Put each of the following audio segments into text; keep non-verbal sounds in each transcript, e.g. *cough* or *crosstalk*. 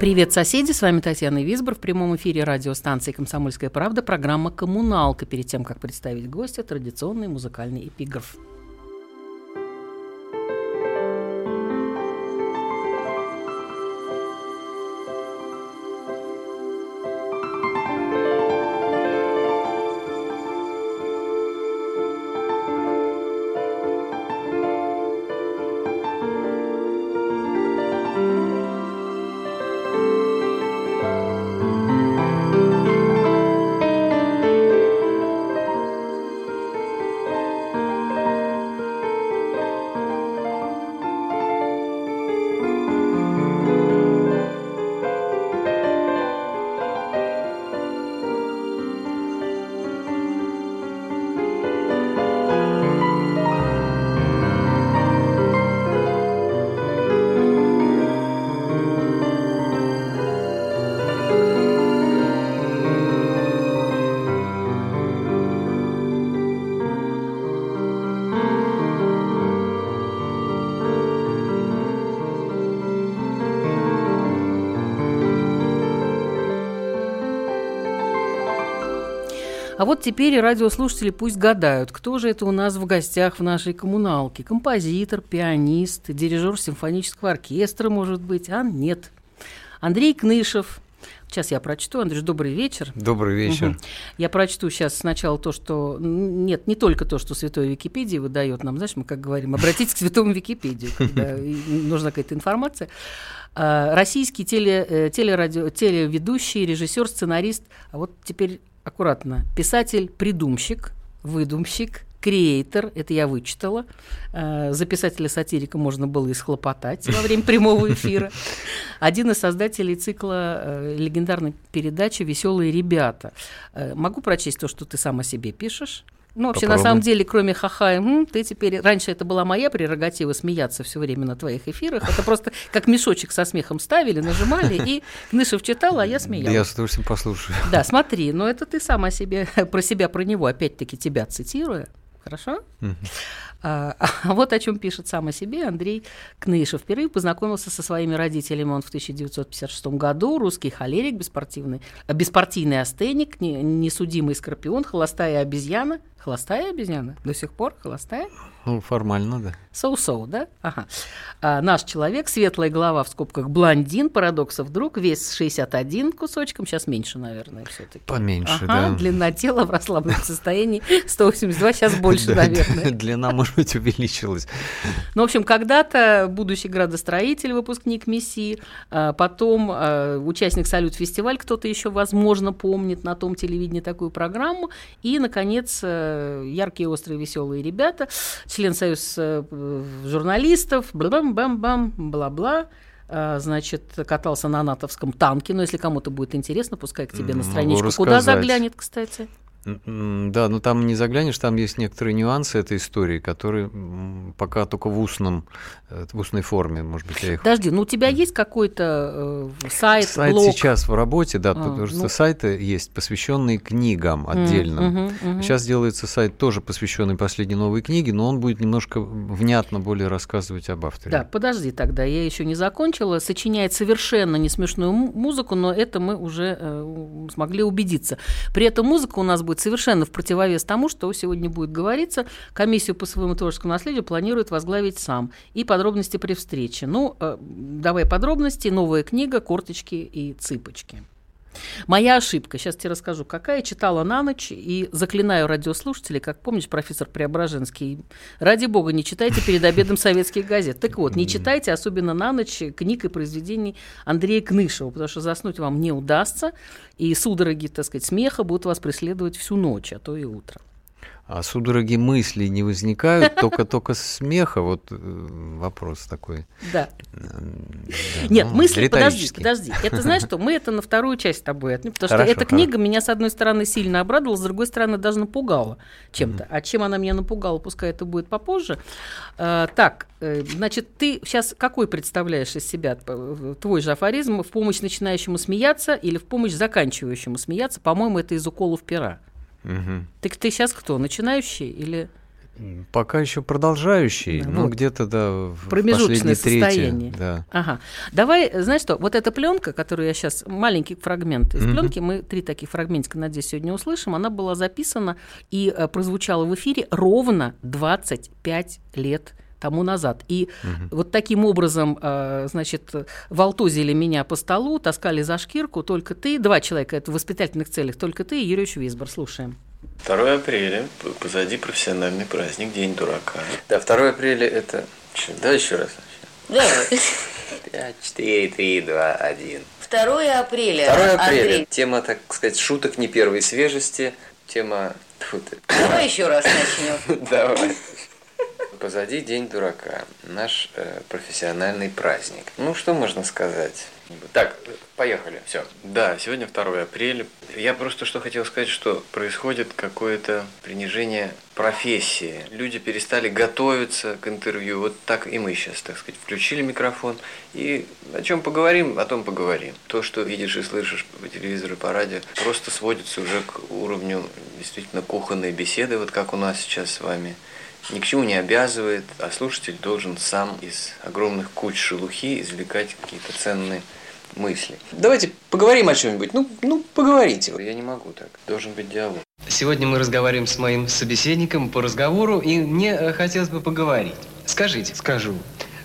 Привет, соседи! С вами Татьяна Висбор в прямом эфире радиостанции «Комсомольская правда» программа «Коммуналка». Перед тем, как представить гостя, традиционный музыкальный эпиграф. Вот теперь и радиослушатели пусть гадают, кто же это у нас в гостях в нашей коммуналке. Композитор, пианист, дирижер симфонического оркестра, может быть, а нет. Андрей Кнышев, Сейчас я прочту. Андрей, добрый вечер. Добрый вечер. Угу. Я прочту сейчас сначала то, что... Нет, не только то, что Святой Википедия выдает нам. Знаешь, мы как говорим, обратитесь к Святому Википедию, когда *laughs* нужна какая-то информация. А, российский теле, э, телерадио, телеведущий, режиссер, сценарист. А вот теперь аккуратно, писатель-придумщик, выдумщик, креатор, это я вычитала. Э, за писателя-сатирика можно было исхлопотать во время прямого эфира. Один из создателей цикла э, легендарной передачи «Веселые ребята». Э, могу прочесть то, что ты сам о себе пишешь? Ну, вообще, Попробуй. на самом деле, кроме ха-ха, м, ты теперь... Раньше это была моя прерогатива смеяться все время на твоих эфирах. Это просто как мешочек со смехом ставили, нажимали, и Кнышев читал, а я смеялась. Я с удовольствием послушаю. Да, смотри, но это ты сам о себе, *laughs* про себя, про него, опять-таки тебя цитируя. Хорошо? А, а вот о чем пишет сам о себе Андрей Кнышев. Впервые познакомился со своими родителями он в 1956 году. Русский холерик, беспартийный, беспартийный астеник, несудимый скорпион, холостая обезьяна. Холостая обезьяна? До сих пор холостая? Ну, формально, да. Соу-соу, да? Ага. А, наш человек, светлая голова в скобках блондин, парадоксов друг, вес 61 кусочком, сейчас меньше, наверное, все таки Поменьше, ага, да. Длина тела в расслабленном состоянии *laughs* 182, сейчас больше, *laughs* наверное. *laughs* Длина, может быть, увеличилась. Ну, в общем, когда-то будущий градостроитель, выпускник МИСИ, а, потом а, участник «Салют-фестиваль», кто-то еще, возможно, помнит на том телевидении такую программу, и, наконец, э, яркие, острые, веселые ребята, член Союза э, журналистов, бла-бам-бам-бам, бла-бла, а, значит, катался на натовском танке. Но если кому-то будет интересно, пускай к тебе на страничку. Куда заглянет, кстати? Да, но там не заглянешь, там есть некоторые нюансы этой истории, которые пока только в устном, э, в устной форме, может быть, я их... Подожди, ну у тебя есть какой-то э, сайт, Сайт блог? сейчас в работе, да, а, потому что ну... сайты есть, посвященные книгам отдельно. Mm, угу, угу. Сейчас делается сайт тоже посвященный последней новой книге, но он будет немножко внятно более рассказывать об авторе. Да, подожди тогда, я еще не закончила. Сочиняет совершенно не смешную музыку, но это мы уже э, смогли убедиться. При этом музыка у нас будет совершенно в противовес тому, что сегодня будет говориться. Комиссию по своему творческому наследию планирует возглавить сам. И подробности при встрече. Ну, э, давай подробности. Новая книга «Корточки и цыпочки». Моя ошибка, сейчас тебе расскажу, какая читала на ночь и заклинаю радиослушателей, как помнишь, профессор Преображенский, ради бога, не читайте перед обедом советских газет. Так вот, не читайте, особенно на ночь, книг и произведений Андрея Кнышева, потому что заснуть вам не удастся, и судороги, так сказать, смеха будут вас преследовать всю ночь, а то и утро. А судороги мысли не возникают, только только смеха. Вот э, вопрос такой. Да. Нет, ну, мысли, подожди, подожди. Это знаешь что? Мы это на вторую часть с тобой отнем, потому хорошо, что эта книга меня, с одной стороны, сильно обрадовала, с другой стороны, даже напугала чем-то. А чем она меня напугала, пускай это будет попозже. А, так, э, значит, ты сейчас какой представляешь из себя твой же афоризм в помощь начинающему смеяться или в помощь заканчивающему смеяться? По-моему, это из уколов пера. Угу. Так ты сейчас кто, начинающий или... Пока еще продолжающий, да, ну вот. где-то да, в промежуточное состояние. Да. Ага. Давай, знаешь что, вот эта пленка, которую я сейчас маленький фрагмент из mm пленки, мы три таких фрагментика, надеюсь, сегодня услышим. Она была записана и э, прозвучала в эфире ровно 25 лет тому назад. И угу. вот таким образом, э, значит, волтузили меня по столу, таскали за шкирку только ты, два человека, это в воспитательных целях, только ты и Юрий Висбор. Слушаем. 2 апреля, позади профессиональный праздник, День дурака. Да, 2 апреля это... Да, еще раз. Да. 5, 4, 3, 2, 1. 2 апреля. 2 апреля. Андрей. Тема, так сказать, шуток не первой свежести. Тема... Давай еще раз начнем. *laughs* Давай. Позади День дурака, наш э, профессиональный праздник. Ну, что можно сказать? Так, поехали, все. Да, сегодня 2 апреля. Я просто что хотел сказать, что происходит какое-то принижение профессии. Люди перестали готовиться к интервью. Вот так и мы сейчас, так сказать, включили микрофон. И о чем поговорим, о том поговорим. То, что видишь и слышишь по телевизору, по радио, просто сводится уже к уровню действительно кухонной беседы, вот как у нас сейчас с вами ни к чему не обязывает, а слушатель должен сам из огромных куч шелухи извлекать какие-то ценные мысли. Давайте поговорим о чем-нибудь. Ну, ну, поговорите. Я не могу так. Должен быть диалог. Сегодня мы разговариваем с моим собеседником по разговору, и мне э, хотелось бы поговорить. Скажите. Скажу.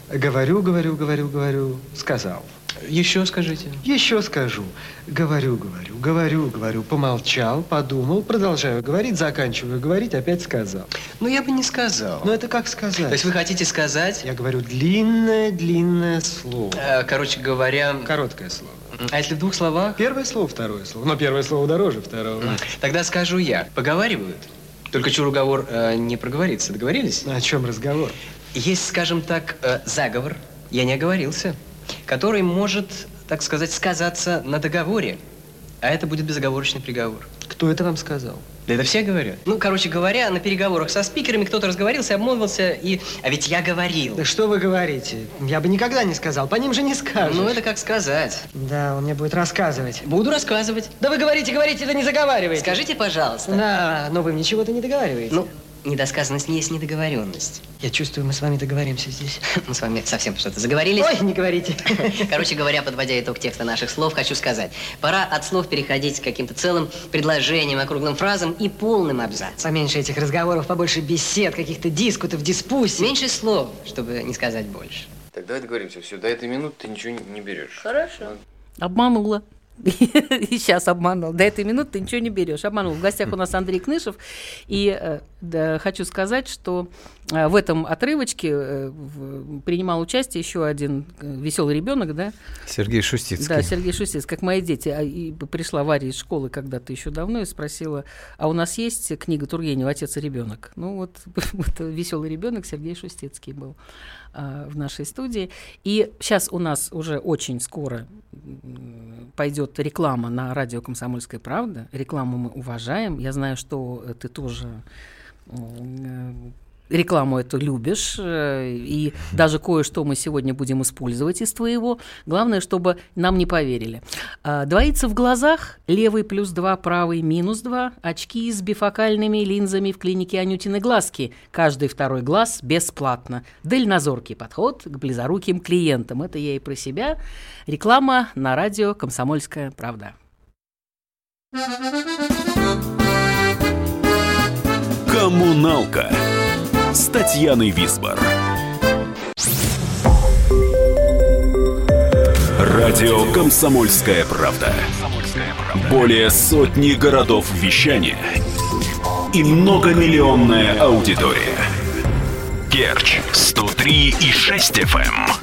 Говорю, говорю, говорю, говорю. Сказал. Еще скажите. Еще скажу. Говорю, говорю, говорю, говорю. Помолчал, подумал, продолжаю говорить, заканчиваю говорить, опять сказал. Ну, я бы не сказал. Ну, это как сказать? То есть вы хотите сказать? Я говорю длинное, длинное слово. Э, короче говоря... Короткое слово. А если в двух словах? Первое слово, второе слово. Но первое слово дороже второго. Тогда скажу я. Поговаривают. Только чур уговор э, не проговорится. Договорились? О чем разговор? Есть, скажем так, э, заговор. Я не оговорился который может, так сказать, сказаться на договоре. А это будет безоговорочный приговор. Кто это вам сказал? Да это все говорят. Ну, короче говоря, на переговорах со спикерами кто-то разговорился, обмолвился, и... А ведь я говорил. Да что вы говорите? Я бы никогда не сказал. По ним же не скажешь. Ну, это как сказать. Да, он мне будет рассказывать. Буду рассказывать. Да вы говорите, говорите, да не заговаривайте. Скажите, пожалуйста. Да, но вы ничего-то не договариваете. Ну, Недосказанность не есть недоговоренность. Я чувствую, мы с вами договоримся здесь. Мы *laughs* с вами совсем что-то заговорились. Ой, не говорите. *laughs* Короче говоря, подводя итог текста наших слов, хочу сказать. Пора от слов переходить к каким-то целым предложениям, округлым фразам и полным абзацам. Поменьше этих разговоров, побольше бесед, каких-то дискутов, дискуссий. Меньше слов, чтобы не сказать больше. Так давай договоримся. Все, до этой минуты ты ничего не берешь. Хорошо. Обманула. *laughs* И сейчас обманул. До этой минуты ты ничего не берешь. Обманул. В гостях у нас Андрей Кнышев. И э, да, хочу сказать, что э, в этом отрывочке э, принимал участие еще один веселый ребенок, да? Сергей Шустицкий. Да, Сергей Шустицкий, как мои дети. А, и пришла Варя из школы когда-то еще давно и спросила, а у нас есть книга Тургенева «Отец и ребенок?» Ну вот, *laughs* вот веселый ребенок Сергей Шустицкий был в нашей студии. И сейчас у нас уже очень скоро пойдет реклама на радио «Комсомольская правда». Рекламу мы уважаем. Я знаю, что ты тоже э, рекламу эту любишь, э, и даже кое-что мы сегодня будем использовать из твоего. Главное, чтобы нам не поверили. А, двоится в глазах, левый плюс два, правый минус два, очки с бифокальными линзами в клинике Анютины глазки. Каждый второй глаз бесплатно. Дальнозоркий подход к близоруким клиентам. Это я и про себя. Реклама на радио «Комсомольская правда». Коммуналка с Татьяной Висбор. Радио «Комсомольская правда». Более сотни городов вещания и многомиллионная аудитория. Керчь 103 и 6 FM.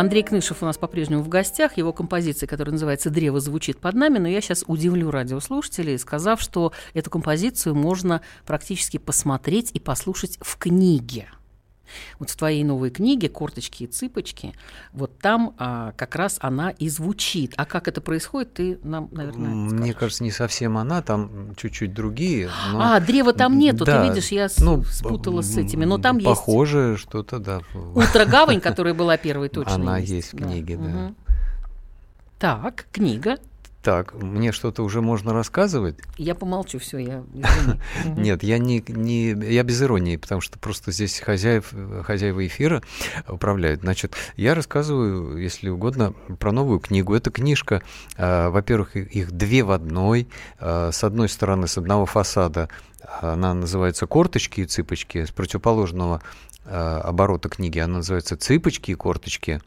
Андрей Кнышев у нас по-прежнему в гостях. Его композиция, которая называется «Древо звучит под нами», но я сейчас удивлю радиослушателей, сказав, что эту композицию можно практически посмотреть и послушать в книге. Вот в твоей новой книге «Корточки и цыпочки», вот там а, как раз она и звучит. А как это происходит, ты нам, наверное, скажешь. Мне кажется, не совсем она, там чуть-чуть другие. Но... А, древа там нету, да, ты видишь, я ну, спутала с этими, но там похоже есть... Похоже что-то, да. Утро-гавань, *laughs* которая была первой, точно Она есть, в книге, да. Так, книга. Так, мне что-то уже можно рассказывать? Я помолчу, все, я *laughs* Нет, я не, не, я без иронии, потому что просто здесь хозяев, хозяева эфира управляют. Значит, я рассказываю, если угодно, про новую книгу. Это книжка, э, во-первых, их две в одной. Э, с одной стороны, с одного фасада она называется «Корточки и цыпочки», с противоположного э, оборота книги она называется «Цыпочки и корточки».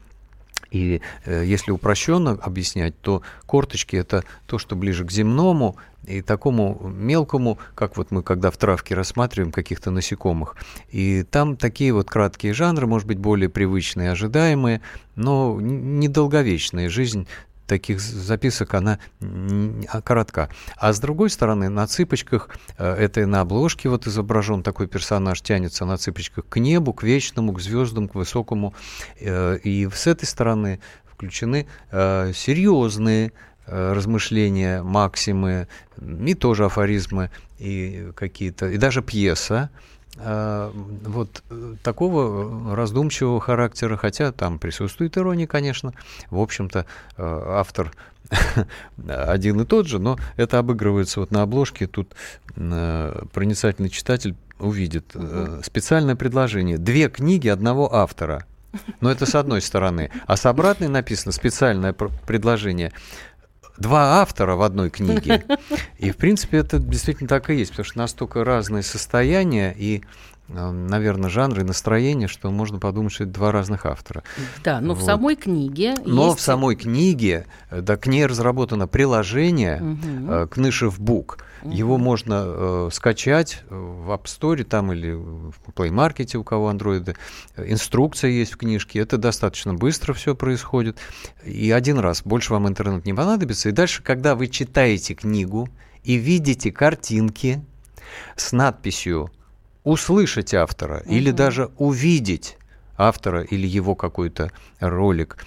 И э, если упрощенно объяснять, то корточки это то, что ближе к земному и такому мелкому, как вот мы когда в травке рассматриваем каких-то насекомых. И там такие вот краткие жанры, может быть, более привычные, ожидаемые, но недолговечные. Жизнь таких записок она а, коротка. А с другой стороны, на цыпочках, э, это и на обложке вот изображен такой персонаж, тянется на цыпочках к небу, к вечному, к звездам, к высокому. Э, и с этой стороны включены э, серьезные размышления, максимы, и тоже афоризмы, и какие-то, и даже пьеса, вот э, такого раздумчивого характера, хотя там присутствует ирония, конечно. В общем-то, э, автор *laughs* один и тот же, но это обыгрывается вот на обложке. Тут э, проницательный читатель увидит специальное предложение. Две книги одного автора. Но это с одной стороны. А с обратной написано специальное предложение два автора в одной книге. И, в принципе, это действительно так и есть, потому что настолько разные состояния и э, наверное, жанры и настроение, что можно подумать, что это два разных автора. Да, но вот. в самой книге Но есть... в самой книге, э, да, к ней разработано приложение угу. Кнышев Бук. Его можно э, скачать в App Store там или в Play Market, у кого андроиды. Инструкция есть в книжке. Это достаточно быстро все происходит. И один раз больше вам интернет не понадобится. И дальше, когда вы читаете книгу и видите картинки с надписью услышать автора угу. или даже увидеть автора или его какой-то ролик,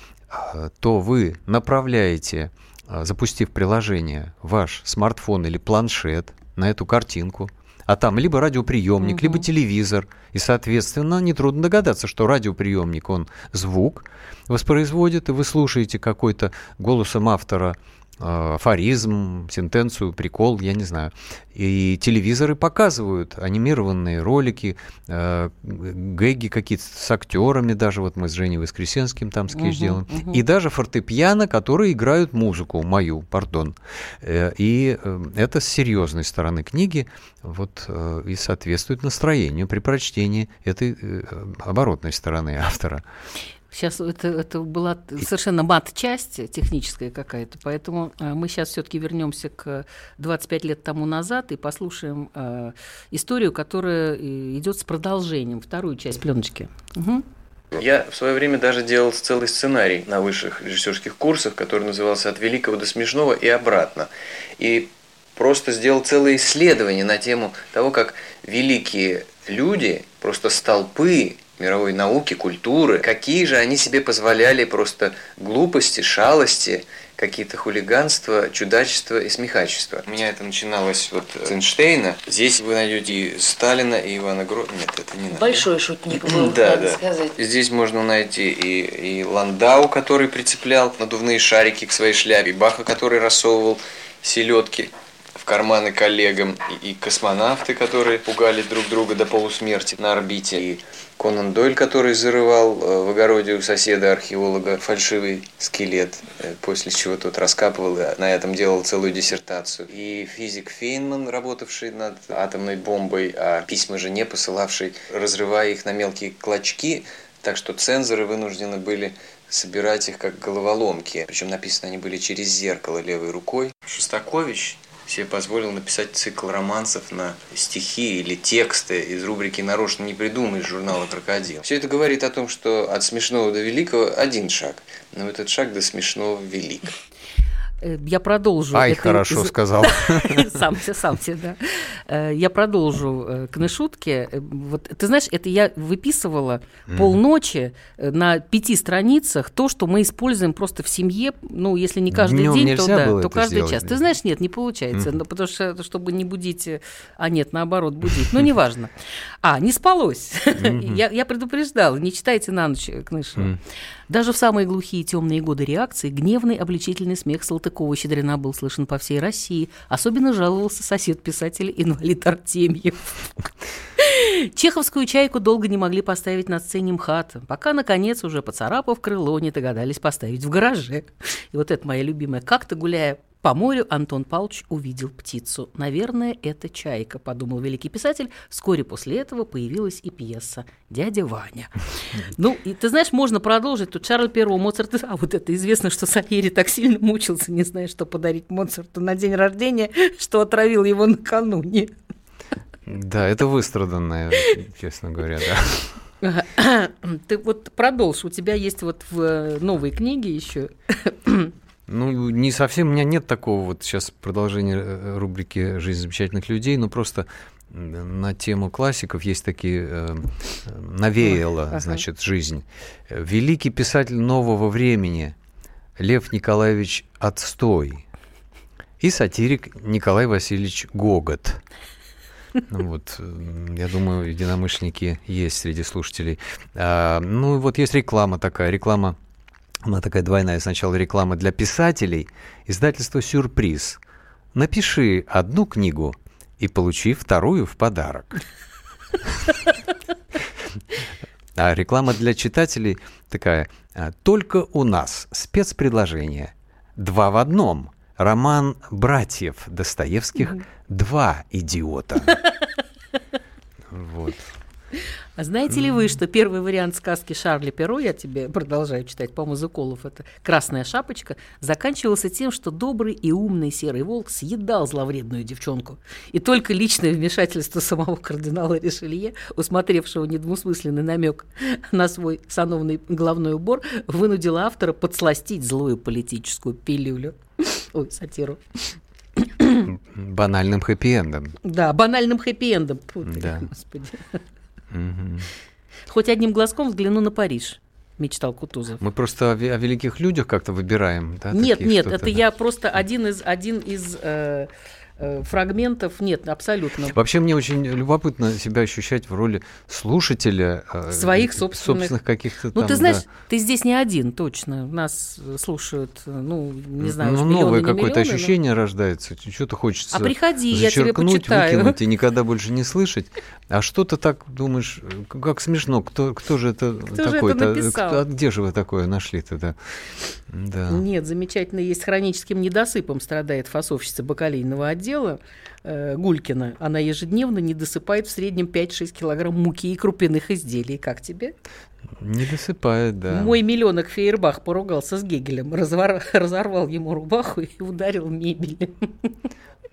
э, то вы направляете запустив приложение, ваш смартфон или планшет на эту картинку, а там либо радиоприемник, угу. либо телевизор. И, соответственно, нетрудно догадаться, что радиоприемник, он звук воспроизводит, и вы слушаете какой-то голосом автора афоризм, сентенцию, прикол, я не знаю. И телевизоры показывают анимированные ролики, э, гэги какие-то с актерами, даже вот мы с Женей Воскресенским там скетч Мгм, делаем, мгм. и даже фортепиано, которые играют музыку, мою, пардон. Э, И э, это с серьезной стороны книги, вот, э, и соответствует настроению при прочтении этой оборотной стороны автора. Сейчас это, это была совершенно мат-часть техническая какая-то, поэтому э, мы сейчас все-таки вернемся к 25 лет тому назад и послушаем э, историю, которая э, идет с продолжением, вторую часть пленочки. Мгм. Я в свое время даже делал целый сценарий на высших режиссерских курсах, который назывался «От великого до смешного и обратно». И просто сделал целое исследование на тему того, как великие люди, просто столпы мировой науки, культуры, какие же они себе позволяли просто глупости, шалости, какие-то хулиганства, чудачества и смехачества. У меня это начиналось вот с Эйнштейна. Здесь вы найдете и Сталина, и Ивана Гро... Нет, это не надо. Большой шутник был, *clears throat* Да, надо да. сказать. Здесь можно найти и, и Ландау, который прицеплял надувные шарики к своей шляпе, и Баха, который рассовывал селедки в карманы коллегам, и, космонавты, которые пугали друг друга до полусмерти на орбите, и Конан Дойль, который зарывал э, в огороде у соседа археолога фальшивый скелет, э, после чего тот раскапывал и на этом делал целую диссертацию. И физик Фейнман, работавший над атомной бомбой, а письма жене посылавший, разрывая их на мелкие клочки, так что цензоры вынуждены были собирать их как головоломки. Причем написаны они были через зеркало левой рукой. Шостакович себе позволил написать цикл романсов на стихи или тексты из рубрики «Нарочно не придумаешь» журнала «Крокодил». Все это говорит о том, что от смешного до великого один шаг, но этот шаг до смешного велик. Э, Я продолжу. Ай, это хорошо из- сказал. *laughs* Сам себе, сам себе, да. Э, Я продолжу э, к шутке. Вот, ты знаешь, это я выписывала полночи э, на пяти страницах то, что мы используем просто в семье, ну, если не каждый Днём день, то, да, то каждый сделать, час. да? Ты знаешь, нет, не получается, ну, потому что, чтобы не будить, а нет, наоборот, будить, ну, неважно. А, не спалось. *laughs* Я я предупреждала, не читайте на ночь э, Кнышева. Даже в самые глухие темные годы реакции гневный обличительный смех Салтыкова-Щедрина был слышен по всей России. Особенно жаловался сосед писателя инвалид Артемьев. Чеховскую чайку долго не могли поставить на сцене МХАТа, пока, наконец, уже поцарапав крыло, не догадались поставить в гараже. И вот это моя любимая. Как-то гуляя по морю, Антон Павлович увидел птицу. Наверное, это чайка, подумал великий писатель. Вскоре после этого появилась и пьеса «Дядя Ваня». *laughs* Ну, и ты знаешь, можно продолжить. Тут Шарль Перро, Моцарт, *laughs* а вот это известно, что Сальери так сильно мучился, не зная, что подарить Моцарту на день рождения, *laughs* что отравил его накануне. Да, это выстраданное, честно говоря, да. Ты вот продолжь, у тебя есть вот в э, новой книге еще. *clears throat* Ну, не совсем, у меня нет такого вот сейчас продолжения э, рубрики «Жизнь замечательных людей», но просто на тему классиков есть такие э, э, навеяла, Ага. значит, жизнь. Великий писатель нового времени Лев Николаевич Отстой и сатирик Николай Васильевич Гогот. Ну вот, э, я думаю, единомышленники есть среди слушателей. А, ну, вот есть реклама такая, реклама она такая двойная. Сначала реклама для писателей, издательство «Сюрприз». Напиши одну книгу и получи вторую в подарок. А реклама для читателей такая. а, Только у нас спецпредложение. Два в одном. Роман братьев Достоевских «Два идиота». Вот. А знаете ли вы, что первый вариант сказки Шарля Перо, я тебе продолжаю читать, по-моему, это «Красная шапочка», заканчивался тем, что добрый и умный серый волк съедал зловредную девчонку. И только личное вмешательство самого кардинала Ришелье, усмотревшего недвусмысленный намек на свой сановный головной убор, вынудило автора подсластить злую политическую пилюлю. Ой, сатиру. Банальным хэппи-эндом. Да, банальным хэппи-эндом. Да. Господи. Хоть одним глазком взгляну на Париж, мечтал Кутузов. Мы просто о, о великих людях как-то выбираем, да? нет, такие нет, это да? я просто один из один из Э, фрагментов нет, абсолютно. Вообще мне очень любопытно себя ощущать в роли слушателя э, своих собственных, собственных каких-то. Ну ты знаешь, да. ты здесь не один, точно. Нас слушают, ну не знаю, ну, новое какое-то ощущение но... рождается, что-то хочется. А приходи, я тебе почитаю. выкинуть и никогда больше не слышать. А что-то так думаешь, как смешно, кто, кто же это кто такой-то? Же это кто, а где же вы такое нашли тогда? Да. Нет, замечательно есть хроническим недосыпом страдает фасовщица бакалейного отдела э, Гулькина. Она ежедневно не досыпает в среднем 5-6 килограмм муки и крупяных изделий. Как тебе? Не досыпает, да. Мой миллионок Фейербах поругался с Гегелем, *laughs* развор... разорвал ему рубаху и ударил мебель.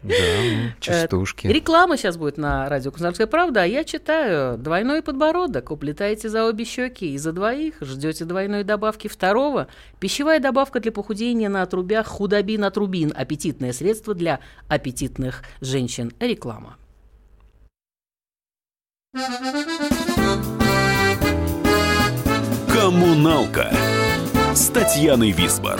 Да, ну, частушки. Реклама сейчас будет на радио «Комсомольская правда», а я читаю «Двойной подбородок». Уплетаете за обе щеки и за двоих, ждете двойной добавки второго. Пищевая добавка для похудения на отрубях худобин отрубин. Аппетитное средство для аппетитных женщин. Реклама. Коммуналка с Татьяной Висбор.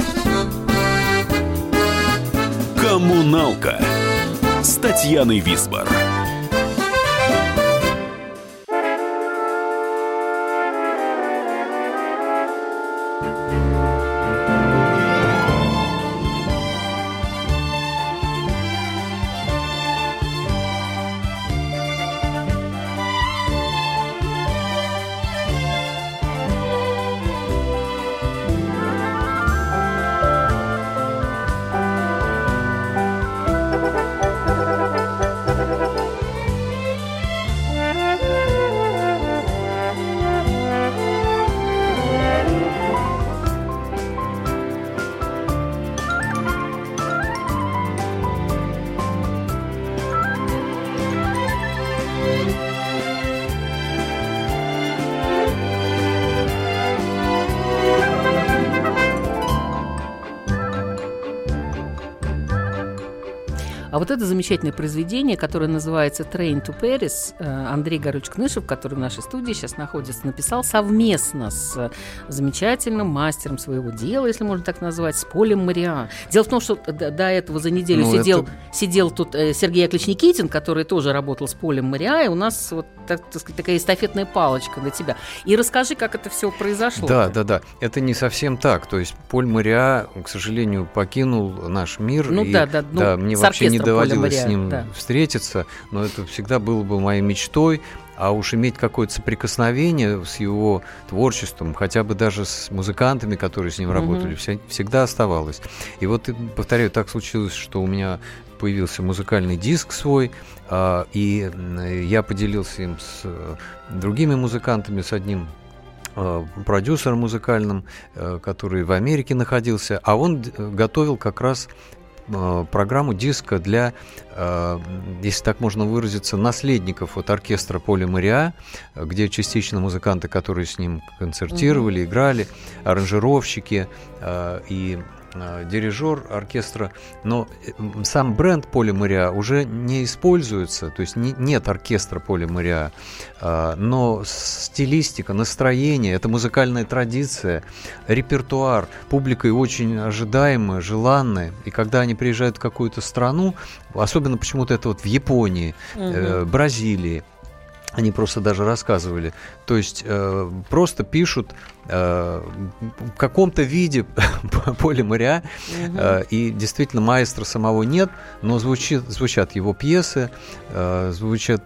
Коммуналка с Татьяной Висбор. Вот это замечательное произведение, которое называется «Train to Paris», э, Андрей Горуч Кнышев, который в нашей студии сейчас находится, написал совместно с замечательным мастером своего дела, если можно так назвать, с Полем Мариа. Дело в том, что до этого за неделю ну, сидел, это... сидел тут э, Сергей Яковлевич Никитин, который тоже работал с Полем Мариа, и у нас вот так, так сказать, такая эстафетная палочка для тебя. И расскажи, как это все произошло. Да, да, да. Это не совсем так. То есть Поль Мариа, к сожалению, покинул наш мир. Ну и, да, да. Ну, да мне вообще не доводилось с ним да. встретиться, но это всегда было бы моей мечтой. А уж иметь какое-то соприкосновение с его творчеством, хотя бы даже с музыкантами, которые с ним работали, mm-hmm. всегда оставалось. И вот, повторяю, так случилось, что у меня появился музыкальный диск свой, а, и я поделился им с э, другими музыкантами, с одним э, продюсером музыкальным, э, который в Америке находился, а он готовил как раз Э, программу диска для, э, если так можно выразиться, наследников от оркестра Поля Мариа, где частично музыканты, которые с ним концертировали, играли, аранжировщики э, и Э, дирижер оркестра, но э, сам бренд Поля Моря уже не используется, то есть не, нет оркестра Поля Моря, э, но стилистика, настроение, это музыкальная традиция, репертуар, публикой очень ожидаемая, желанная, и когда они приезжают в какую-то страну, особенно почему-то это вот в Японии, угу. Бразилии, они просто даже рассказывали. То есть э, просто пишут э, в каком-то виде *laughs* поле моря, угу. э, и действительно маэстро самого нет, но звучит, звучат его пьесы, э, звучат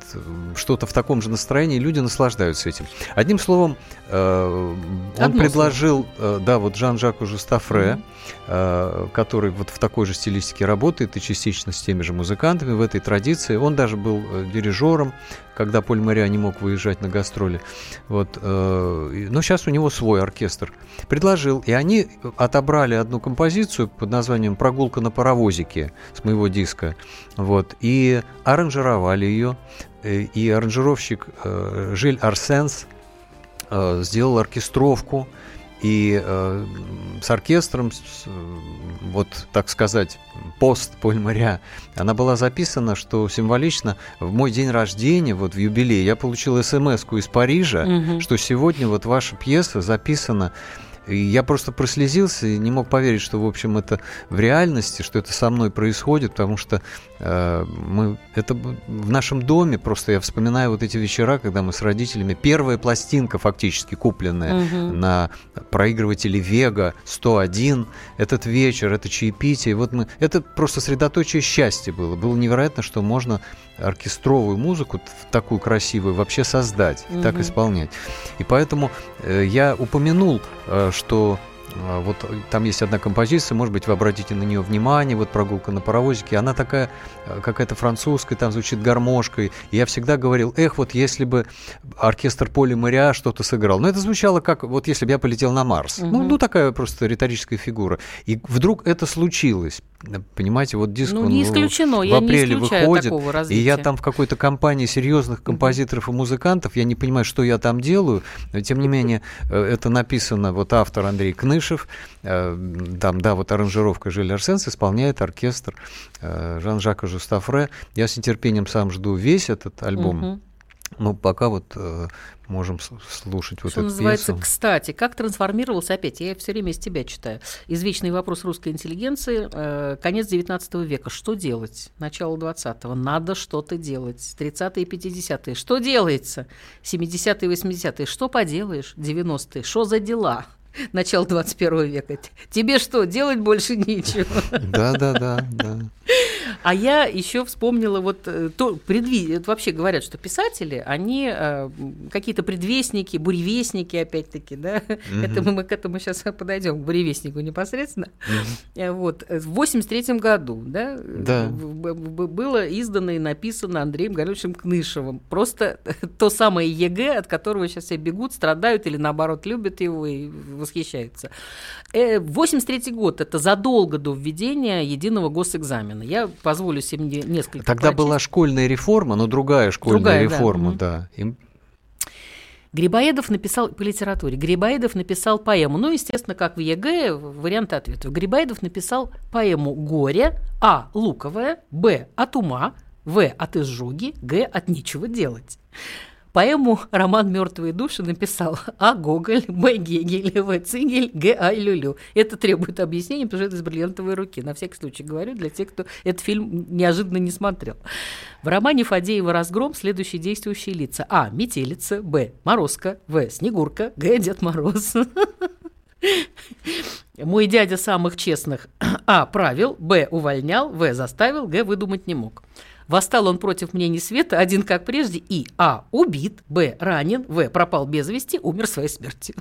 что-то в таком же настроении, и люди наслаждаются этим. Одним словом, э, он Одно предложил, э, да, вот Жан-Жаку Жустафре, угу. э, который вот в такой же стилистике работает и частично с теми же музыкантами в этой традиции. Он даже был дирижером, когда Поль Моря не мог выезжать на гастроли. Вот, э, но сейчас у него свой свой оркестр, предложил. И они отобрали одну композицию под названием «Прогулка на паровозике» с моего диска. Вот, и аранжировали ее. Э, и аранжировщик э, Жиль Арсенс э, сделал оркестровку. И э, с оркестром, с, вот так сказать, пост Поль Моря, она была записана, что символично в мой день рождения, вот в юбилей, я получил смс из Парижа, угу. что сегодня вот ваша пьеса записана я просто прослезился и не мог поверить, что, в общем, это в реальности, что это со мной происходит, потому что э, мы, это в нашем доме, просто я вспоминаю вот эти вечера, когда мы с родителями, первая пластинка фактически купленная угу. на проигрывателе Вега 101, этот вечер, это чаепитие, вот мы, это просто средоточие счастья было. Было невероятно, что можно оркестровую музыку такую красивую вообще создать, угу. так исполнять. И поэтому э, я упомянул, э, что вот там есть одна композиция, может быть, вы обратите на нее внимание, вот прогулка на паровозике, она такая э, какая-то французская, там звучит гармошкой. И я всегда говорил, эх, вот если бы оркестр Поли Мариа что-то сыграл. Но это звучало как, вот если бы я полетел на Марс. Угу. Ну, ну, такая просто риторическая фигура. И вдруг это случилось. Понимаете, вот диск ну, не исключено, в, апреле выходит, и я там в какой-то компании серьезных композиторов и музыкантов, я не понимаю, что я там делаю, но тем не менее э, это написано, вот автор Андрей Кнышев, э, там, да, вот аранжировка Жиль Арсенс исполняет оркестр э, Жан-Жака Жустафре. Я с нетерпением сам жду весь этот альбом. Угу. Ну, пока вот э, можем слушать вот Что эту называется, пьесу. кстати, как трансформировался опять, я все время из тебя читаю, извечный вопрос русской интеллигенции, э, конец 19 века, что делать? Начало 20-го, надо что-то делать. 30-е и 50-е, что делается? 70-е и 80-е, что поделаешь? 90-е, что за дела? Начала 21 века. Тебе что, делать больше нечего? Да, да, да, да. А я еще вспомнила вот э, то предви... вообще говорят, что писатели, они э, какие-то предвестники, буревестники, опять-таки, да. Угу. Это мы, мы к этому сейчас подойдем к буревестнику непосредственно. Угу. Вот в 83 году, да, да. было издано и написано Андреем Галевичем Кнышевым. Просто *laughs* то самое ЕГЭ, от которого сейчас все бегут, страдают или наоборот любят его и восхищаются. 83 год это задолго до введения единого госэкзамена. Я позволю себе несколько Тогда прочесть. была школьная реформа, но другая школьная другая, реформа, да. да. Им... Грибоедов написал по литературе. Грибоедов написал поэму. Ну, естественно, как в ЕГЭ, варианты ответов. Грибоедов написал поэму «Горе», А. Луковая, Б. От ума, В. От изжоги, Г. От нечего делать. Поэму «Роман «Мертвые души» написал А. Гоголь, Б. Гегель, В. Цигель, Г. Айлюлю. Это требует объяснения, потому что это из бриллиантовой руки. На всякий случай говорю для тех, кто этот фильм неожиданно не смотрел. В романе Фадеева «Разгром» следующие действующие лица. А. Метелица, Б. Морозко, В. Снегурка, Г. Дед Мороз. Мой дядя самых честных А. Правил, Б. Увольнял, В. Заставил, Г. Выдумать не мог. Восстал он против мнений света, один как прежде, и А. Убит, Б. Ранен, В. Пропал без вести, умер своей смертью.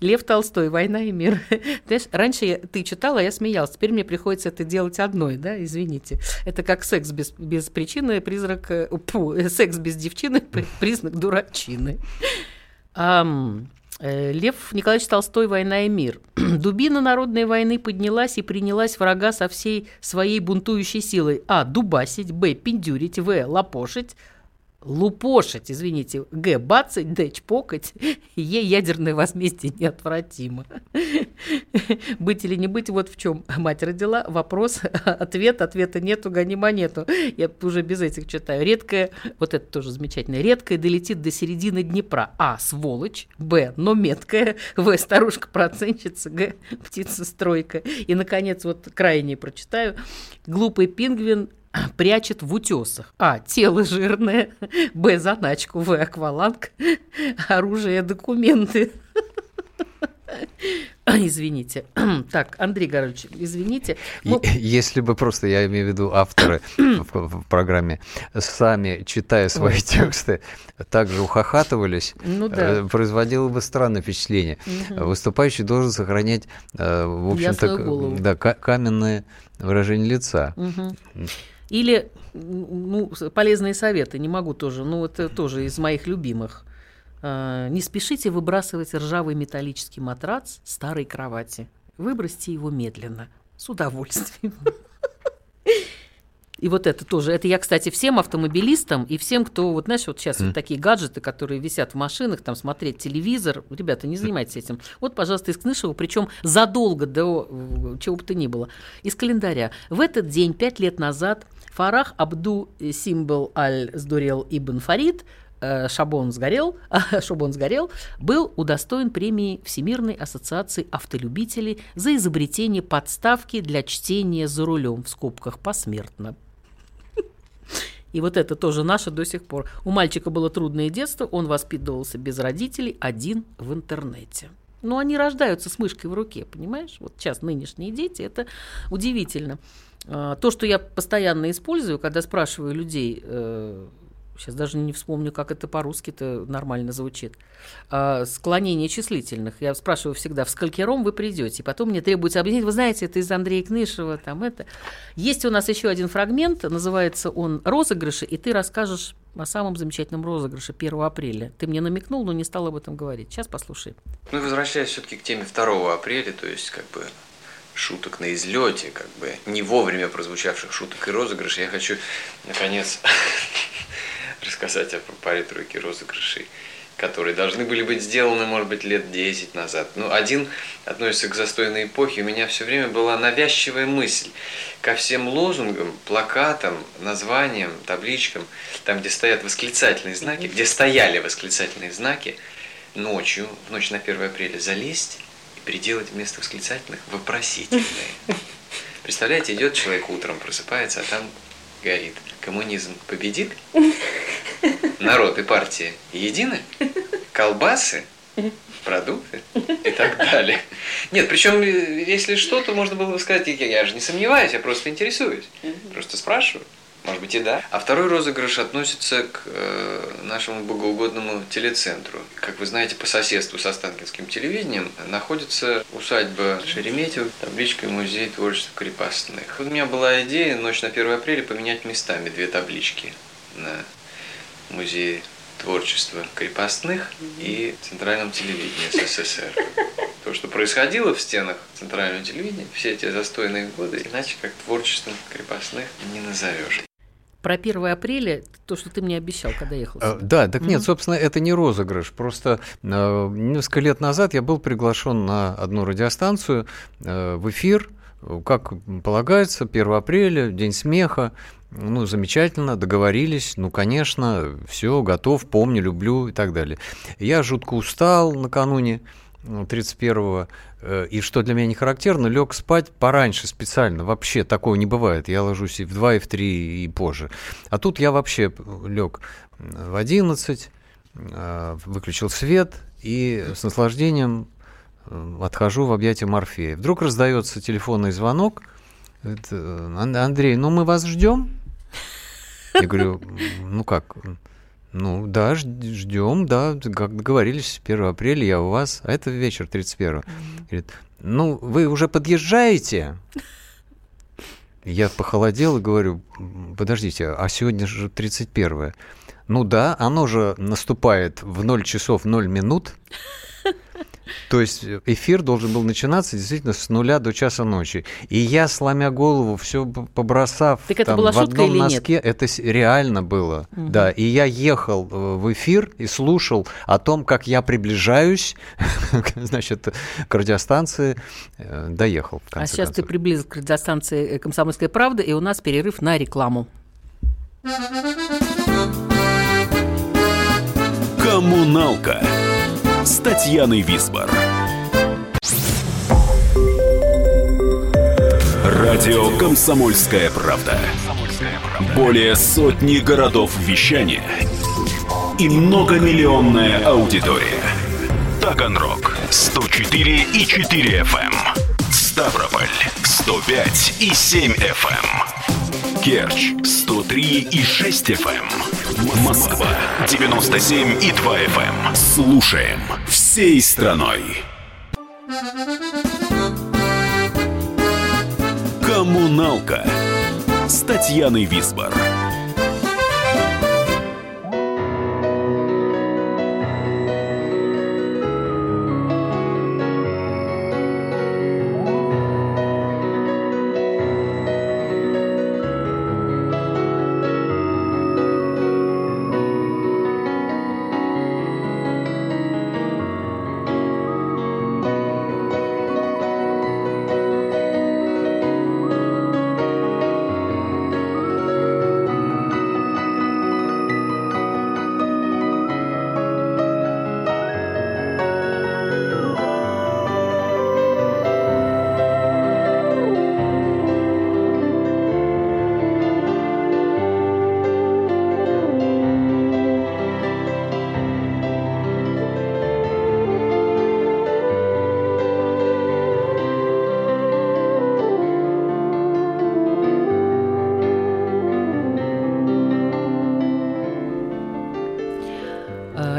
Лев Толстой «Война и мир». Знаешь, раньше я, ты читала, а я смеялась. Теперь мне приходится это делать одной, да, извините. Это как секс без, без причины, призрак... Пу, э, секс без девчины, *laughs* признак дурачины. Um, Лев Николаевич Толстой «Война и мир». *clears throat* Дубина народной войны поднялась и принялась врага со всей своей бунтующей силой. А. Дубасить. Б. Пиндюрить. В. Лопошить лупошить, извините, Г, бацать, Д, чпокать, *laughs* Е, ядерное возмездие неотвратимо. *laughs* Быть или не быть, вот в чем мать родила. Вопрос, *laughs* ответ, ответа нету, гони монету. Я уже без этих читаю. Редкая, вот это тоже замечательно, редкая долетит до середины Днепра. А, сволочь, Б, но меткая, В, старушка-процентщица, Г, птица-стройка. И, наконец, вот крайне прочитаю. Глупый пингвин прячет в утесах. А. Тело жирное. Б. Заначку. В. Акваланг. Оружие, документы. Извините. *clears throat* Так, Андрей Горович, извините. Мы... Если бы просто, я имею в виду авторы *clears throat* в, в программе, сами, читая свои тексты, также ухахатывались, ну, да. Э, производило бы странное впечатление. Угу. Выступающий должен сохранять, э, в общем-то, да, каменное выражение лица. Угу. Или ну, полезные советы, не могу тоже, ну это тоже из моих любимых. э, не спешите выбрасывать ржавый металлический матрац старой кровати. Выбросьте его медленно, с удовольствием. И вот это тоже. Это я, кстати, всем автомобилистам и всем, кто, вот знаешь, вот сейчас mm. вот такие гаджеты, которые висят в машинах, там смотреть телевизор. Ребята, не занимайтесь этим. Вот, пожалуйста, из Кнышева, причем задолго до э, чего бы то ни было. Из календаря. В этот день, пять лет назад, Фарах Абду Симбал Аль-Сдурел Ибн Фарид э, Шабон сгорел, *laughs* Шабон сгорел, был удостоен премии Всемирной ассоциации автолюбителей за изобретение подставки для чтения за рулем в скобках посмертно. И вот это тоже наше до сих пор. У мальчика было трудное детство, он воспитывался без родителей, один в интернете. Но они рождаются с мышкой в руке, понимаешь? Вот сейчас нынешние дети, это удивительно. А, то, что я постоянно использую, когда спрашиваю людей, э, сейчас даже не вспомню, как это по-русски-то нормально звучит, а, склонение числительных. Я спрашиваю всегда, в сколькером вы придете? И потом мне требуется объяснить, вы знаете, это из Андрея Кнышева, там это. Есть у нас еще один фрагмент, называется он «Розыгрыши», и ты расскажешь о самом замечательном розыгрыше 1 апреля. Ты мне намекнул, но не стал об этом говорить. Сейчас послушай. Ну, возвращаясь все-таки к теме 2 апреля, то есть как бы шуток на излете, как бы не вовремя прозвучавших шуток и розыгрышей, я хочу, наконец, *laughs* рассказать о паре тройки розыгрышей, которые должны были быть сделаны, может быть, лет 10 назад. Ну, один относится к застойной эпохе. У меня все время была навязчивая мысль ко всем лозунгам, плакатам, названиям, табличкам, там, где стоят восклицательные знаки, где стояли восклицательные знаки, ночью, в ночь на 1 апреля, залезть и переделать вместо восклицательных вопросительные. *laughs* Представляете, идет человек утром, просыпается, а там горит. Коммунизм победит? Народ и партия едины? Колбасы? продукты и так далее. Нет, причем, если что, то можно было бы сказать, я, я же не сомневаюсь, я просто интересуюсь, просто спрашиваю. Может быть и да. А второй розыгрыш относится к э, нашему богоугодному телецентру. Как вы знаете, по соседству с Останкинским телевидением находится усадьба Шереметьево, табличкой «Музей творчества крепостных». У меня была идея ночь на 1 апреля поменять местами две таблички на музее творчества крепостных и центральном телевидении СССР. То, что происходило в стенах центрального телевидения, все эти застойные годы, иначе как творчеством крепостных не назовешь про 1 апреля, то, что ты мне обещал, когда ехал. Сюда. Да, так нет, собственно, это не розыгрыш. Просто э, несколько лет назад я был приглашен на одну радиостанцию э, в эфир, как полагается, 1 апреля, День смеха. Ну, замечательно, договорились, ну, конечно, все, готов, помню, люблю и так далее. Я жутко устал накануне 31-го, Э, и что для меня не характерно, лег спать пораньше специально. Вообще такого не бывает. Я ложусь и в 2, и в 3, и позже. А тут я вообще лег в 11, э, выключил свет и с наслаждением э, отхожу в объятия Морфея. Вдруг раздается телефонный звонок. Андрей, ну мы вас ждем? Я говорю, ну как? Ну да, ждем, да, как договорились, 1 апреля я у вас, а это вечер 31 mm-hmm. Говорит, ну вы уже подъезжаете? Я похолодел и говорю, подождите, а сегодня же 31 Ну да, оно же наступает в 0 часов 0 минут. То есть эфир должен был начинаться действительно с нуля до часа ночи. И я, сломя голову, все побросав так это там, была в одном или носке, нет? это реально было. Угу. Да, и я ехал э, в эфир и слушал о том, как я приближаюсь, *laughs* значит, к радиостанции, э, доехал. В конце а сейчас концов. ты приблизился к радиостанции «Комсомольская правда», и у нас перерыв на рекламу. Коммуналка с Татьяной Висбор. Радио «Комсомольская правда». Более сотни городов вещания и многомиллионная аудитория. Таганрог 104 и 4 FM. Эм. Ставрополь 105 и 7 FM. Керчь 103 и 6 FM. Москва 97 и 2 FM. Слушаем всей страной. Коммуналка с Татьяной Висбор.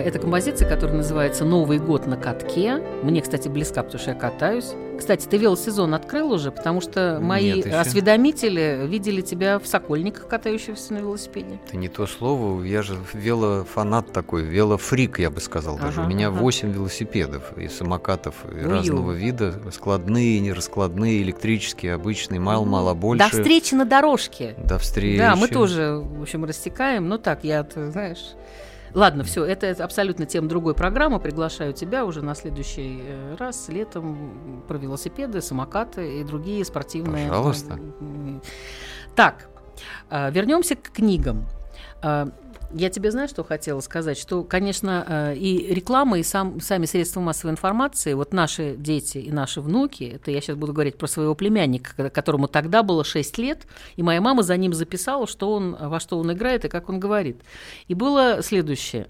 Это композиция, которая называется «Новый год на катке». Мне, кстати, близка, потому что я катаюсь. Кстати, ты велосезон открыл уже, потому что мои Нет, еще. осведомители видели тебя в Сокольниках, катающегося на велосипеде. Это не то слово. Я же велофанат такой, велофрик, я бы сказал даже. Ага, У меня ага. 8 велосипедов и самокатов и разного вида. Складные, нераскладные, электрические, обычные, мало-мало больше. До встречи на дорожке. До встречи. Да, мы тоже, в общем, рассекаем. Ну так, я, ты знаешь... Ладно, все, это абсолютно тема другой программы. Приглашаю тебя уже на следующий э, раз летом про велосипеды, самокаты и другие спортивные. Пожалуйста. Так, э, вернемся к книгам. Я тебе знаю, что хотела сказать, что, конечно, э, и реклама, и сам, сами средства массовой информации, вот наши дети и наши внуки, это я сейчас буду говорить про своего племянника, ко- которому тогда было 6 лет, и моя мама за ним записала, что он, во что он играет и как он говорит. И было следующее.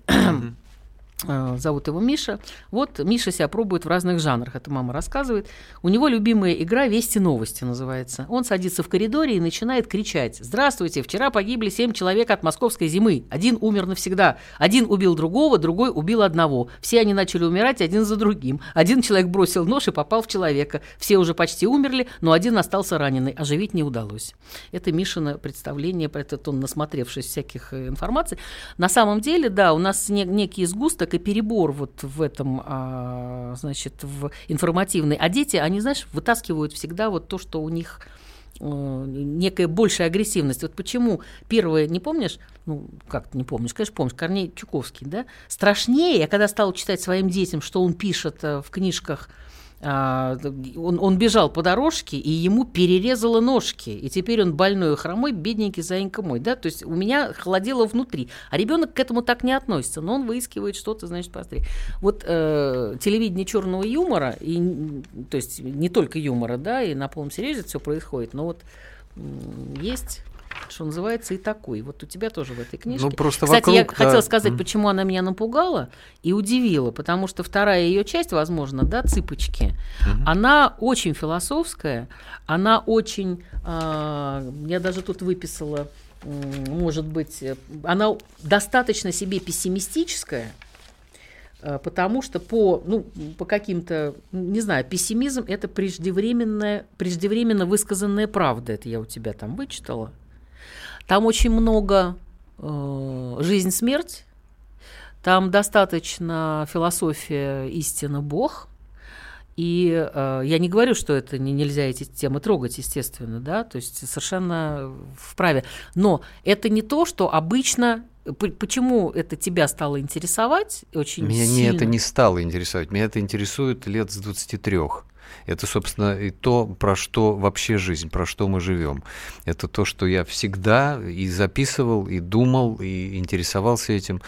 Э, Зовут его Миша. Вот Миша себя пробует в разных жанрах, это мама рассказывает. У него любимая игра «Вести новости» называется. Он садится в коридоре и начинает кричать. «Здравствуйте! Вчера погибли семь человек от московской зимы. Один умер навсегда. Один убил другого, другой убил одного. Все они начали умирать один за другим. Один человек бросил нож и попал в человека. Все уже почти умерли, но один остался раненый. Оживить не удалось». Это Мишина представление, этот он насмотревшись всяких э, информаций. На самом деле, да, у нас не- некий сгусток и перебор вот в этом, а, значит, в информативной. А дети, они, знаешь, вытаскивают всегда вот то, что у них э, некая большая агрессивность. Вот почему первое, не помнишь, ну, как не помнишь, конечно, помнишь, Корней Чуковский, да? Страшнее, я когда стала читать своим детям, что он пишет э, в книжках, он, он бежал по дорожке, и ему перерезало ножки. И теперь он больной и хромой, бедненький заинька мой. Да? То есть у меня холодело внутри. А ребенок к этому так не относится, но он выискивает что-то, значит, посмотри. Вот э, телевидение черного юмора, и, то есть не только юмора, да, и на полном серьезе все происходит, но вот м, есть что называется, и такой. Вот у тебя тоже в этой книжке. Ну, просто Кстати, я вокруг, да. хотела сказать, Мгм. почему она меня напугала и удивила, потому что вторая ее часть, возможно, да, цыпочки, она очень философская, она очень, а, я даже тут выписала, м, может быть, э, она достаточно себе пессимистическая, э, потому что по, ну, по каким-то, не знаю, пессимизм – это преждевременная, преждевременно высказанная правда, это я у тебя там вычитала. Там очень много э, жизнь-смерть, там достаточно философия истина Бог. И э, я не говорю, что это не, нельзя эти темы трогать, естественно, да, то есть совершенно вправе. Но это не то, что обычно. Почему это тебя стало интересовать очень Меня не сильно? это не стало интересовать. Меня это интересует лет с 23. Это, собственно, и то, про что вообще жизнь, про что мы живем. Это то, что я всегда и записывал, и думал, и интересовался этим.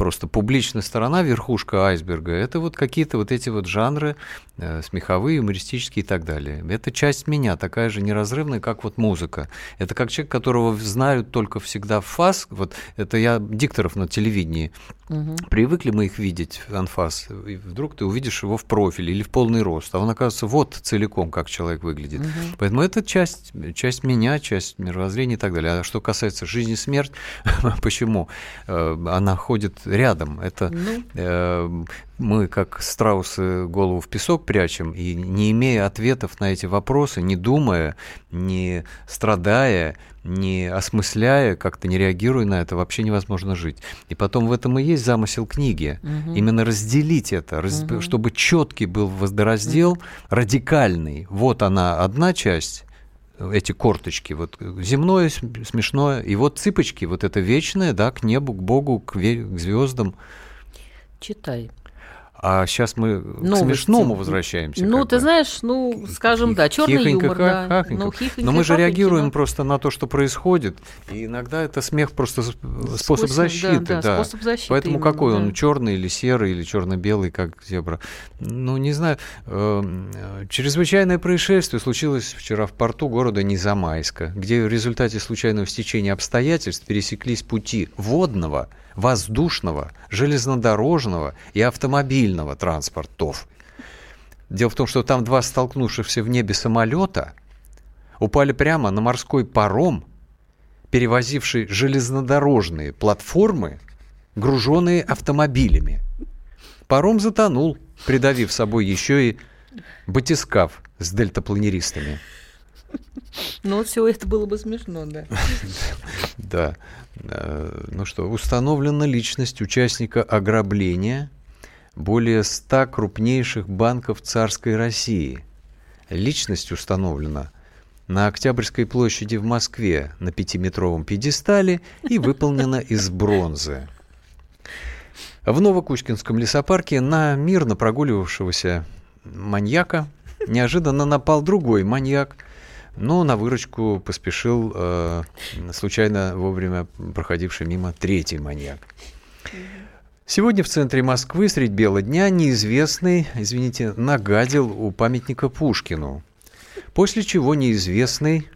Просто публичная сторона, верхушка айсберга, это вот какие-то вот эти вот жанры, э, смеховые, юмористические и так далее. Это часть меня, такая же неразрывная, как вот музыка. Это как человек, которого знают только всегда в фас. Вот это я дикторов на телевидении. Мгм. Привыкли мы их видеть, анфас, и вдруг ты увидишь его в профиле или в полный рост, а он оказывается вот целиком, как человек выглядит. Поэтому это часть, часть меня, часть мировоззрения и так далее. А что касается жизни и смерть, *laughs* почему? Э, Она ходит рядом. Это Ну. э, мы, как страусы, голову в песок прячем, и не имея ответов на эти вопросы, не думая, не страдая, не осмысляя, как-то не реагируя на это, вообще невозможно жить. И потом в этом и есть замысел книги. Именно разделить это, раз- чтобы четкий был водораздел, радикальный. Вот она одна часть, эти корточки, вот земное, см- смешное, и вот цыпочки, вот это вечное, да, к небу, к Богу, к, к звездам. Читай. А сейчас мы к Новости. смешному возвращаемся. Ну, ты бы. знаешь, ну, скажем, да, черный юмор, ха- да. Ну, Но мы же реагируем да. просто на то, что происходит. И иногда это смех просто способ Способ, защиты. да, да, способ защиты Поэтому именно, какой да. он, черный или серый, или черно-белый, как зебра? Ну, не знаю. Эм, Чрезвычайное происшествие случилось вчера в порту города Низамайска, где в результате случайного стечения обстоятельств пересеклись пути водного, воздушного, железнодорожного и автомобильного транспортов. Дело в том, что там два столкнувшихся в небе самолета упали прямо на морской паром, перевозивший железнодорожные платформы груженные автомобилями. Паром затонул, придавив собой еще и батискаф с дельтапланеристами. Ну, все это было бы смешно, да. *laughs* Да. Э, ну что, установлена личность участника ограбления более ста крупнейших банков царской России. Личность установлена на Октябрьской площади в Москве на пятиметровом пьедестале и выполнена из бронзы. В Новокучкинском лесопарке на мирно прогуливавшегося маньяка неожиданно напал другой маньяк, но на выручку поспешил э, случайно вовремя проходивший мимо третий маньяк. Сегодня в центре Москвы средь бела дня неизвестный, извините, нагадил у памятника Пушкину. После чего неизвестный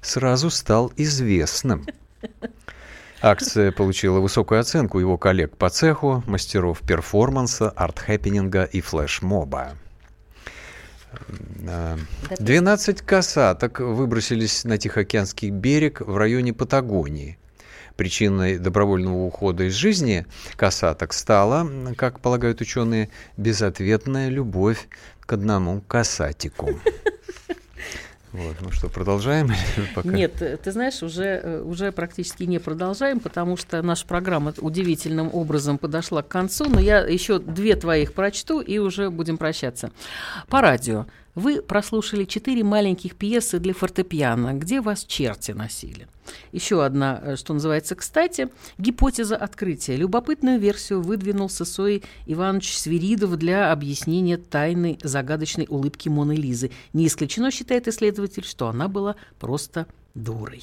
сразу стал известным. Акция получила высокую оценку его коллег по цеху, мастеров перформанса, арт-хэппенинга и флешмоба. 12 касаток выбросились на Тихоокеанский берег в районе Патагонии. Причиной добровольного ухода из жизни касаток стала, как полагают ученые, безответная любовь к одному касатику. *laughs* Вот, ну что, продолжаем? *laughs* Пока? Нет, э, ты знаешь, уже, э, уже практически не продолжаем, потому что наша программа удивительным образом подошла к концу, но я еще две твоих прочту и уже будем прощаться. По радио. Вы прослушали четыре маленьких пьесы для фортепиано, где вас черти носили. Еще одна, э, что называется, кстати, гипотеза открытия. Любопытную версию выдвинул Сысой Иванович Свиридов для объяснения тайны загадочной улыбки Моны Лизы. Не исключено, считает исследователь, что она была просто дурой.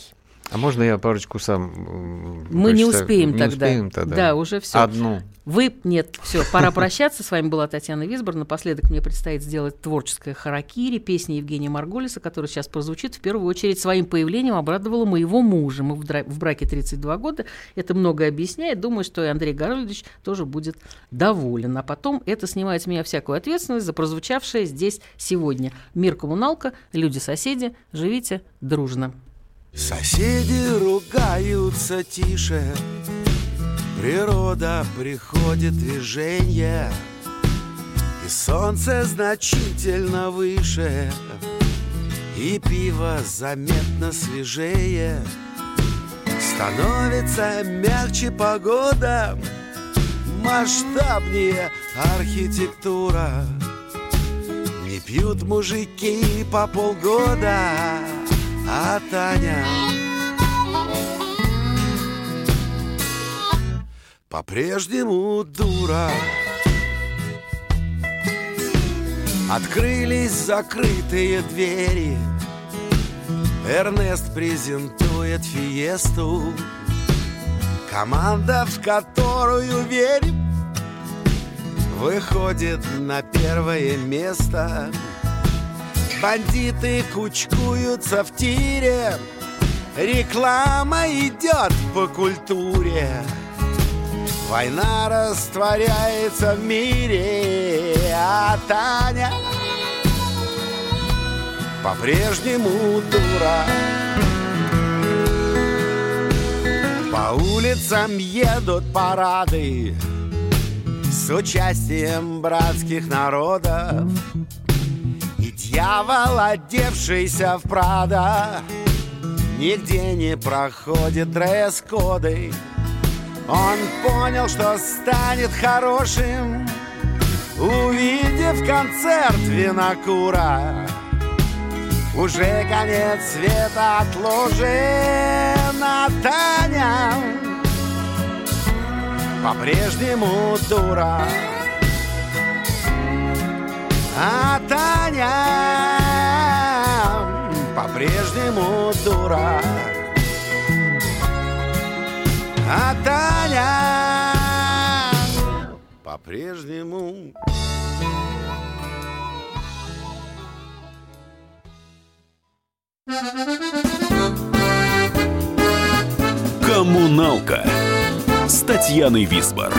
А можно я парочку сам Мы не успеем не тогда. Успеем тогда. Да, уже все. Одну. Вы, нет, все, пора прощаться. С вами была Татьяна Висбор. Напоследок мне предстоит сделать творческое харакири, песня Евгения Марголиса, которая сейчас прозвучит. В первую очередь своим появлением обрадовала моего мужа. Мы в браке 32 года. Это много объясняет. Думаю, что и Андрей Гарольевич тоже будет доволен. А потом это снимает с меня всякую ответственность за прозвучавшее здесь сегодня. Мир коммуналка, люди-соседи, живите дружно. Соседи ругаются тише, Природа приходит движение, И солнце значительно выше, И пиво заметно свежее. Становится мягче погода, Масштабнее архитектура. Не пьют мужики по полгода, а Таня по-прежнему дура. Открылись закрытые двери, Эрнест презентует фиесту, Команда, в которую верим, Выходит на первое место — Бандиты кучкуются в тире. Реклама идет по культуре Война растворяется в мире А Таня по-прежнему дура По улицам едут парады С участием братских народов Дьявол, одевшийся в Прада, Нигде не проходит дресс-коды. Он понял, что станет хорошим, Увидев концерт винокура. Уже конец света отложен, а Таня по-прежнему дура. А Таня по-прежнему дура А Таня по-прежнему Коммуналка с Татьяной Висбор.